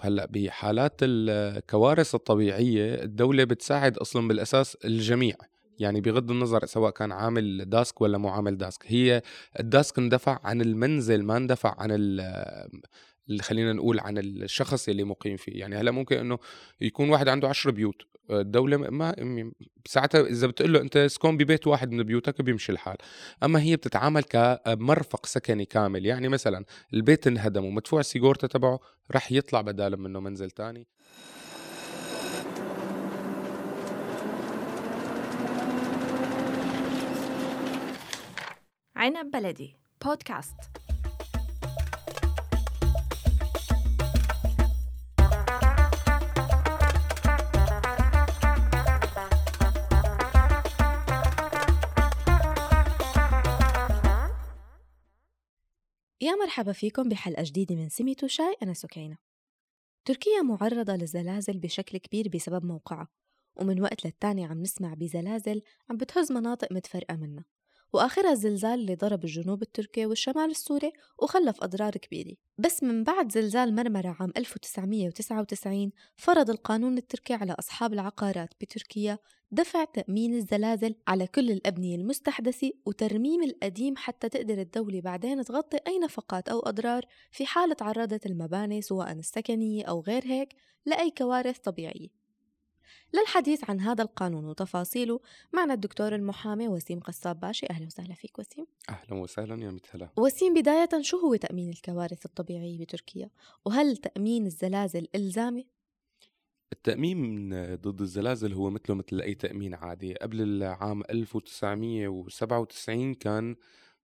هلأ بحالات الكوارث الطبيعية الدولة بتساعد أصلا بالأساس الجميع يعني بغض النظر سواء كان عامل داسك ولا مو عامل داسك. هي الداسك اندفع عن المنزل ما اندفع عن اللي خلينا نقول عن الشخص اللي مقيم فيه. يعني هلأ ممكن إنه يكون واحد عنده عشر بيوت. الدولة ما ساعتها إذا بتقول له أنت اسكن ببيت واحد من بيوتك بيمشي الحال. أما هي بتتعامل كمرفق سكني كامل يعني مثلا البيت انهدم ومدفوع سيجورته تبعه رح يطلع بدالا منه منزل تاني. عنب بلدي بودكاست يا مرحبا فيكم بحلقة جديدة من سميتو شاي أنا سكينة. تركيا معرضة للزلازل بشكل كبير بسبب موقعها ومن وقت للتاني عم نسمع بزلازل عم بتهز مناطق متفرقة منا وآخرها الزلزال اللي ضرب الجنوب التركي والشمال السوري وخلف أضرار كبيرة. بس من بعد زلزال مرمرة عام 1999 فرض القانون التركي على أصحاب العقارات بتركيا دفع تأمين الزلازل على كل الأبنية المستحدثة وترميم القديم حتى تقدر الدولة بعدين تغطي أي نفقات أو أضرار في حال تعرضت المباني سواء السكنية أو غير هيك لأي كوارث طبيعية. للحديث عن هذا القانون وتفاصيله معنا الدكتور المحامي وسيم قصاب باشي. أهلا وسهلا فيك وسيم. أهلا وسهلا يا مثلا وسيم بداية شو هو تأمين الكوارث الطبيعية بتركيا؟ وهل تأمين الزلازل إلزامي؟ التأمين ضد الزلازل هو مثله مثل أي تأمين عادي. قبل العام 1997 كان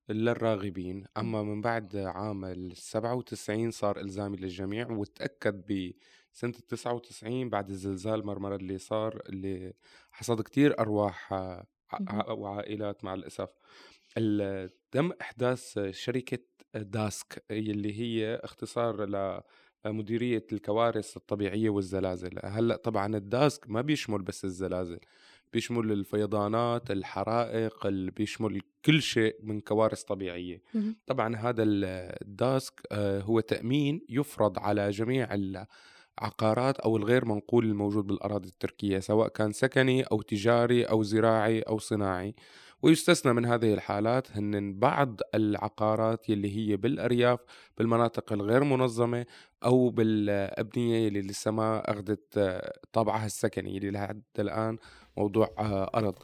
للراغبين أما من بعد عام 97 صار إلزامي للجميع وتأكد ب سنة التسعة وتسعين بعد الزلزال مرمرة اللي صار اللي حصد كتير أرواح وعائلات مع الأسف. تم إحداث شركة داسك اللي هي اختصار لمديرية الكوارث الطبيعية والزلازل. هلأ طبعا الداسك ما بيشمل بس الزلازل بيشمل الفيضانات الحرائق بيشمل كل شيء من كوارث طبيعية. طبعا هذا الداسك آه، هو تأمين يفرض على جميع عقارات أو الغير منقول الموجود بالأراضي التركية سواء كان سكني أو تجاري أو زراعي أو صناعي. ويستثنى من هذه الحالات هن بعض العقارات يلي هي بالأرياف بالمناطق الغير منظمة أو بالأبنية يلي لسه ما أخذت طابعها السكني يلي لحد الآن موضوع أرض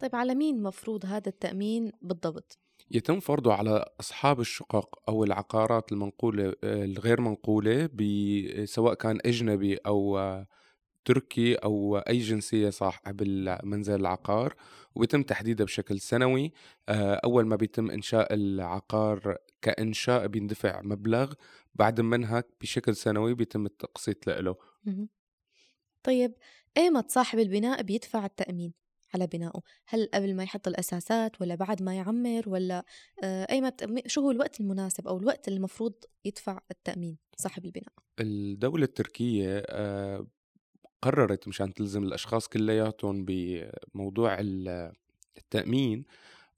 طيب على مين مفروض هذا التأمين بالضبط؟ يتم فرضه على أصحاب الشقق أو العقارات المنقولة الغير منقولة سواء كان أجنبي أو تركي أو أي جنسية صاحب المنزل العقار. وبيتم تحديدها بشكل سنوي. أول ما بيتم إنشاء العقار كإنشاء بيندفع مبلغ. بعد منها بشكل سنوي بيتم التقسيط له. طيب إيمت صاحب البناء بيدفع التأمين؟ على بنائه. هل قبل ما يحط الأساسات ولا بعد ما يعمر ولا آه، أي شو هو الوقت المناسب أو الوقت المفروض يدفع التأمين صاحب البناء؟ الدولة التركية آه، قررت مشان تلزم الأشخاص كلياتهم بموضوع التأمين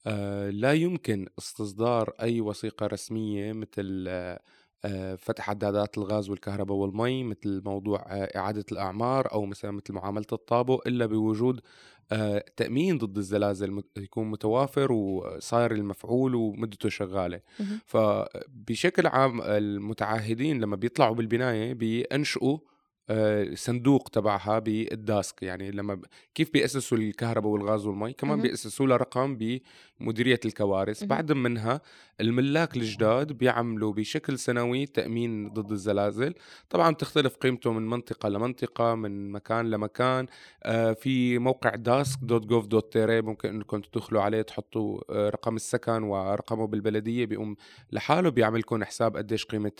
آه، لا يمكن استصدار أي وثيقة رسمية مثل فتح عدادات الغاز والكهرباء والمي مثل موضوع إعادة الأعمار أو مثلا مثل معاملة الطابو إلا بوجود آه، تأمين ضد الزلازل يكون متوافر وصاير المفعول ومدته شغالة. فبشكل عام المتعهدين لما بيطلعوا بالبناية بينشئوا آه، صندوق تبعها بالداسك. يعني لما كيف بيأسسوا الكهرباء والغاز والمي؟ كمان بيأسسوا لها رقم بمديرية الكوارث. بعد منها الملاك الجداد بيعملوا بشكل سنوي تأمين ضد الزلازل. طبعا بتختلف قيمته من منطقة لمنطقة من مكان لمكان. آه، في موقع داسك دوت جوف دوت تيري ممكن إنكم تدخلوا عليه تحطوا آه، رقم السكن ورقمه بالبلدية بيقوم لحاله بيعمل لكم حساب قديش قيمة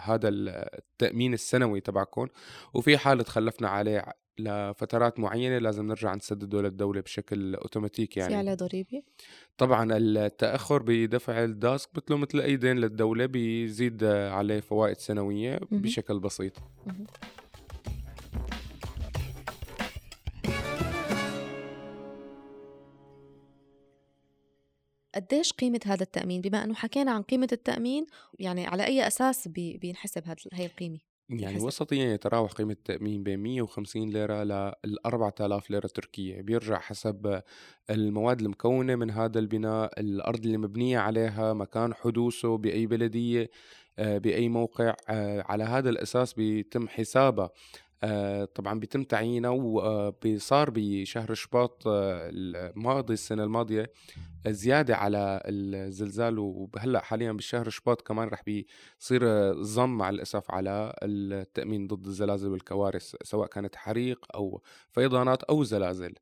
هذا التأمين السنوي تبعكم. وفي حال تخلفنا عليه لفترات معينة لازم نرجع نسدده للدولة بشكل اوتوماتيكي يعني. في عليه ضريبة؟ طبعا التأخر بدفع الداسك مثله مثل أي دين للدولة بيزيد عليه فوائد سنوية بشكل بسيط. قديش قيمة هذا التأمين؟ بما أنه حكينا عن قيمة التأمين يعني على أي أساس بي بينحسب هاي القيمة؟ يعني. وسطيا يتراوح قيمة التأمين بين 150 ليرة ل 4000 ليرة تركية بيرجع حسب المواد المكونة من هذا البناء الأرض اللي مبنية عليها مكان حدوثه بأي بلدية آه، بأي موقع آه، على هذا الأساس بيتم حسابها آه، طبعا بيتم تعيينه وصار بشهر شباط الماضي السنة الماضية زيادة على الزلزال وهلأ حاليا بالشهر شباط كمان رح بيصير ضم مع الأسف على التأمين ضد الزلازل والكوارث سواء كانت حريق أو فيضانات أو زلازل.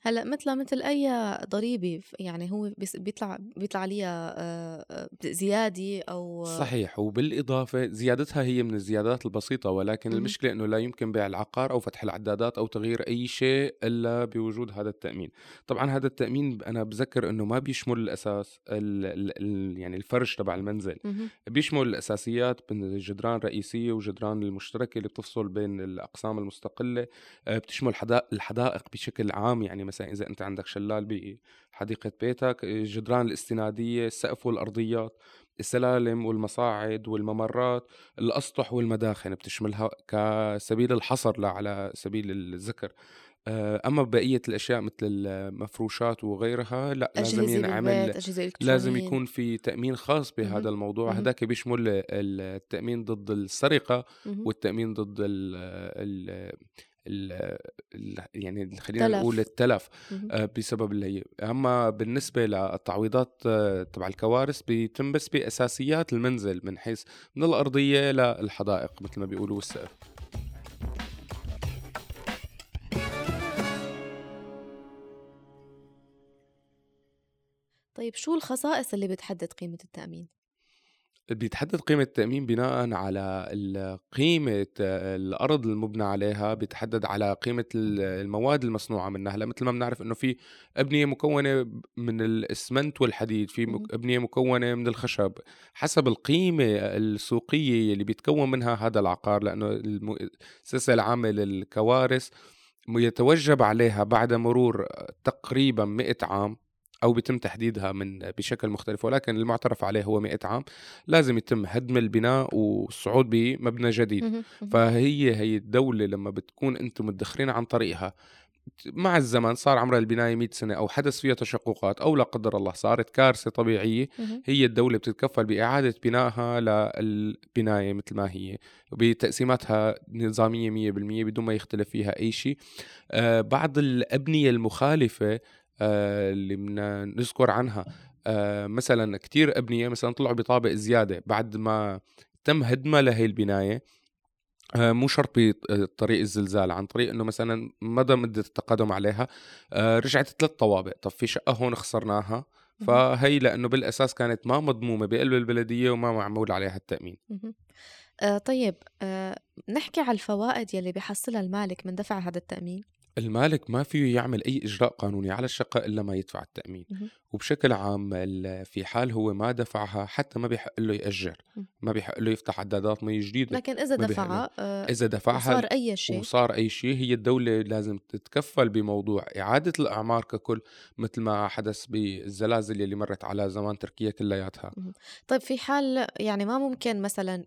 هلأ مثل مثل أي ضريبه يعني هو بيطلع بيطلع عليها زيادة أو صحيح وبالإضافة زيادتها هي من الزيادات البسيطة ولكن مم. المشكلة إنه لا يمكن بيع العقار أو فتح العدادات أو تغيير أي شيء إلا بوجود هذا التأمين طبعا هذا التأمين أنا بذكر إنه ما بيشمل الأساس ال ال يعني الفرش تبع المنزل مم. بيشمل الأساسيات من الجدران الرئيسية وجدران المشتركة اللي بتفصل بين الأقسام المستقلة بتشمل الحدائق بشكل عام يعني مثلا إذا أنت عندك شلال بحديقة بيتك الجدران الاستنادية السقف والأرضيات السلالم والمصاعد والممرات الأسطح والمداخن بتشملها كسبيل الحصر لا على سبيل الذكر. آه، أما بقية الأشياء مثل المفروشات وغيرها لا لازم ينعمل لازم يكون في تأمين خاص بهذا الموضوع. هذاك بيشمل التأمين ضد السرقة والتأمين ضد ال ال ال يعني خلينا نقول التلف. آه، بسبب اللي اما بالنسبة للتعويضات آه، تبع الكوارث بيتم بس بأساسيات المنزل من حيث من الأرضية للحدائق مثل ما بيقولوا والسقف. طيب شو الخصائص اللي بتحدد قيمة التأمين؟ بيتحدد قيمة التأمين بناء على قيمة الأرض المبنى عليها بيتحدد على قيمة المواد المصنوعة منها. هلا مثل ما بنعرف إنه في أبنية مكونة من الإسمنت والحديد في أبنية مكونة من الخشب. حسب القيمة السوقية اللي بيتكون منها هذا العقار لأنه المؤسسة العامة للكوارث يتوجب عليها بعد مرور تقريبا 100 عام أو بيتم تحديدها من بشكل مختلف ولكن المعترف عليه هو 100 عام. لازم يتم هدم البناء والصعود بمبنى جديد. فهي هي الدولة لما بتكون أنتم مدخرين عن طريقها مع الزمن صار عمر البناية 100 سنة أو حدث فيها تشققات أو لا قدر الله صارت كارثة طبيعية هي الدولة بتتكفل بإعادة بنائها للبناية مثل ما هي بتقسيماتها نظامية 100% بدون ما يختلف فيها أي شيء. آه بعض الأبنية المخالفة آه، اللي بدنا نذكر عنها آه، مثلا كتير أبنية مثلا طلعوا بطابق زيادة بعد ما تم هدمها لهي البناية. آه، مو شرط بطريق الزلزال عن طريق إنه مثلا مدى مده التقدم عليها رجعت ثلاث طوابق. طب في شقة هون خسرناها فهي لأنه بالأساس كانت ما مضمومة بقلب البلدية وما معمول عليها التأمين. آه طيب آه نحكي على الفوائد يلي بيحصلها المالك من دفع هذا التأمين؟ المالك ما فيه يعمل أي إجراء قانوني على الشقة إلا ما يدفع التأمين. وبشكل عام في حال هو ما دفعها حتى ما بيحق له يأجر ما بيحق له يفتح عدادات مي جديدة لكن إذا دفعها آه إذا دفعها وصار أي شيء. وصار أي شيء هي الدولة لازم تتكفل بموضوع إعادة الأعمار ككل مثل ما حدث بالزلازل اللي مرت على زمان تركيا كلياتها. طيب في حال يعني ما ممكن مثلا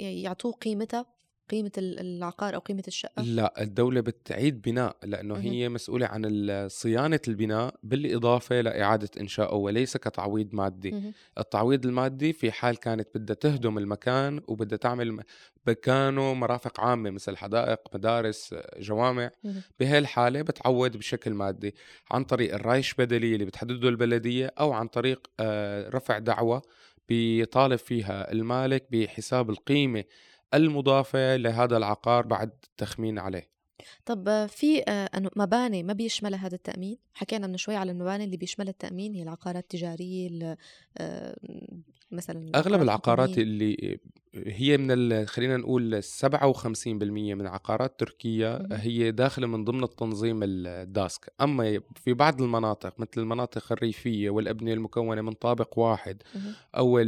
يعطوه قيمتها؟ قيمة العقار أو قيمة الشقة؟ لا الدولة بتعيد بناء لأنه مه. هي مسؤولة عن صيانة البناء بالإضافة لإعادة إنشائه وليس كتعويض مادي. التعويض المادي في حال كانت بدها تهدم المكان وبدها تعمل مكانه مرافق عامة مثل حدائق مدارس جوامع بهي الحالة بتعوض بشكل مادي عن طريق الرايش بدلي اللي بتحدده البلدية أو عن طريق آه، رفع دعوة بيطالب فيها المالك بحساب القيمة المضافة لهذا العقار بعد التخمين عليه. طب في آه، مباني ما بيشملها هذا التأمين؟ حكينا من شوي على المباني اللي بيشملها التأمين هي العقارات التجارية آه، مثلا أغلب العقارات اللي هي من خلينا نقول 57% من عقارات تركيا هي داخلة من ضمن التنظيم الداسك أما في بعض المناطق مثل المناطق الريفية والأبنية المكونة من طابق واحد أو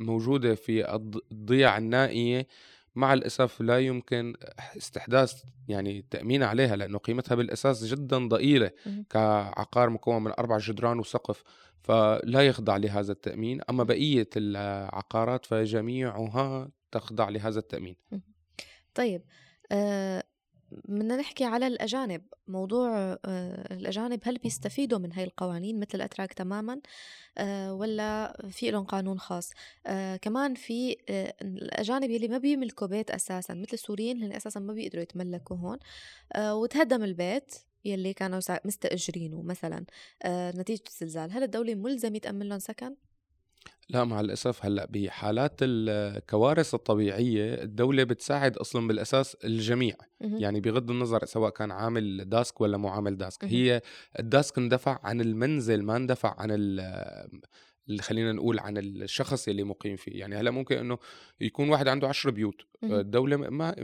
موجودة في الضياع النائية مع الاسف لا يمكن استحداث يعني التامين عليها لأنه قيمتها بالاساس جدا ضئيلة كعقار مكون من أربع جدران وسقف فلا يخضع لهذا التأمين. أما بقية العقارات فجميعها تخضع لهذا التأمين. طيب آه بدنا نحكي على الأجانب. موضوع آه، الأجانب هل بيستفيدوا من هاي القوانين مثل الأتراك تماما آه، ولا في لهم قانون خاص؟ آه، كمان في الأجانب يلي ما بيملكوا بيت أساسا مثل السوريين هن أساسا ما بيقدروا يتملكوا هون. وتهدم البيت يلي كانوا مستأجرينه مثلا. نتيجة الزلزال. هل الدولة ملزمة تأمن لهم سكن؟ لا مع الأسف هلأ بحالات الكوارث الطبيعية الدولة بتساعد أصلا بالأساس الجميع يعني بغض النظر سواء كان عامل داسك ولا مو عامل داسك هي الداسك اندفع عن المنزل ما اندفع عن اللي خلينا نقول عن الشخص اللي مقيم فيه يعني هلأ ممكن إنه يكون واحد عنده عشر بيوت الدولة ما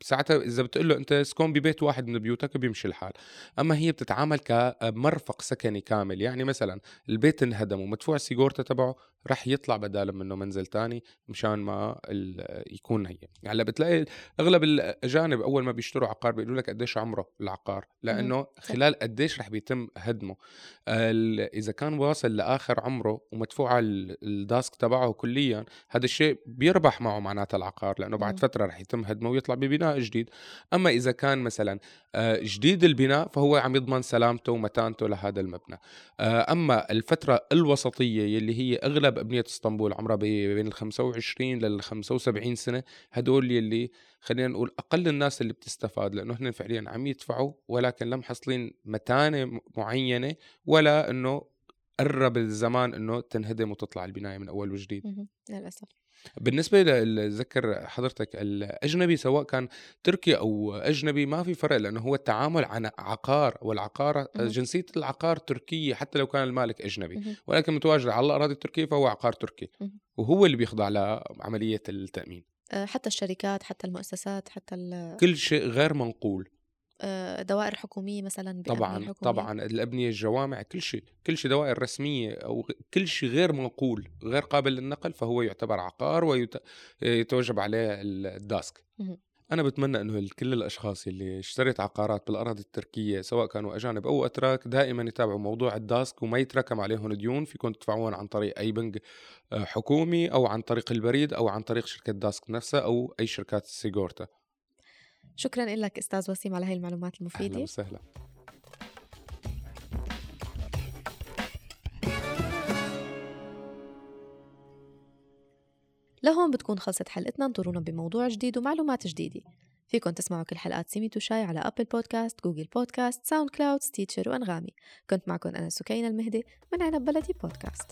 ساعتها إذا بتقول له أنت اسكن ببيت واحد من بيوتك بيمشي الحال. أما هي بتتعامل كمرفق سكني كامل يعني مثلا البيت انهدم ومدفوع سيجورته تبعه رح يطلع بدال منه منزل تاني مشان ما يكون هي هلأ بتلاقي أغلب الأجانب أول ما بيشتروا عقار بيقولوا لك قديش عمره العقار لأنه خلال قديش رح بيتم هدمه. إذا كان واصل لآخر عمره ومدفوع الداسك تبعه كليا هذا الشيء بيربح معه معناتها العقار لأنه بعد فترة رح يتم هدمه ويطلع ببناء جديد. أما إذا كان مثلا آه، جديد البناء فهو عم يضمن سلامته ومتانته لهذا المبنى. آه، أما الفترة الوسطية يلي هي أغلب أبنية إسطنبول عمرها بين ال 25 لل 75 سنة هدول يلي خلينا نقول أقل الناس اللي بتستفاد لأنه هن فعليا عم يدفعوا ولكن لا محصلين متانة معينة ولا إنه قرب الزمان إنه تنهدم وتطلع البناية من أول وجديد. للأسف. بالنسبة لذكر حضرتك الأجنبي سواء كان تركي أو أجنبي ما في فرق لأنه هو التعامل عن عقار والعقار جنسية العقار تركية حتى لو كان المالك أجنبي ولكن متواجد على الأراضي التركية فهو عقار تركي وهو اللي بيخضع لعملية التأمين. آه، حتى الشركات حتى المؤسسات حتى كل شيء غير منقول. دوائر حكومية مثلا طبعا حكومية. طبعا الأبنية الجوامع كل شيء كل شيء دوائر رسمية أو كل شيء غير منقول غير قابل للنقل فهو يعتبر عقار ويتوجب عليه ال DASK. أنا بتمنى إنه كل الأشخاص اللي اشترت عقارات بالأراضي التركية سواء كانوا أجانب أو أتراك دائما يتابعوا موضوع ال DASK وما يتراكم عليهم ديون فيكم تدفعون عن طريق أي بنك آه، حكومي أو عن طريق البريد أو عن طريق شركة DASK نفسها أو أي شركات sigorta. شكرا لك أستاذ وسيم على هاي المعلومات المفيدة. أهلا وسهلا. لهون بتكون خلصت حلقتنا. انطرونا بموضوع جديد ومعلومات جديدة. فيكن تسمعوا كل حلقات سيميت وشاي على Apple Podcast Google Podcast SoundCloud Stitcher وأنغامي. كنت معكم أنا سكينة المهدي من عنب بلدي بودكاست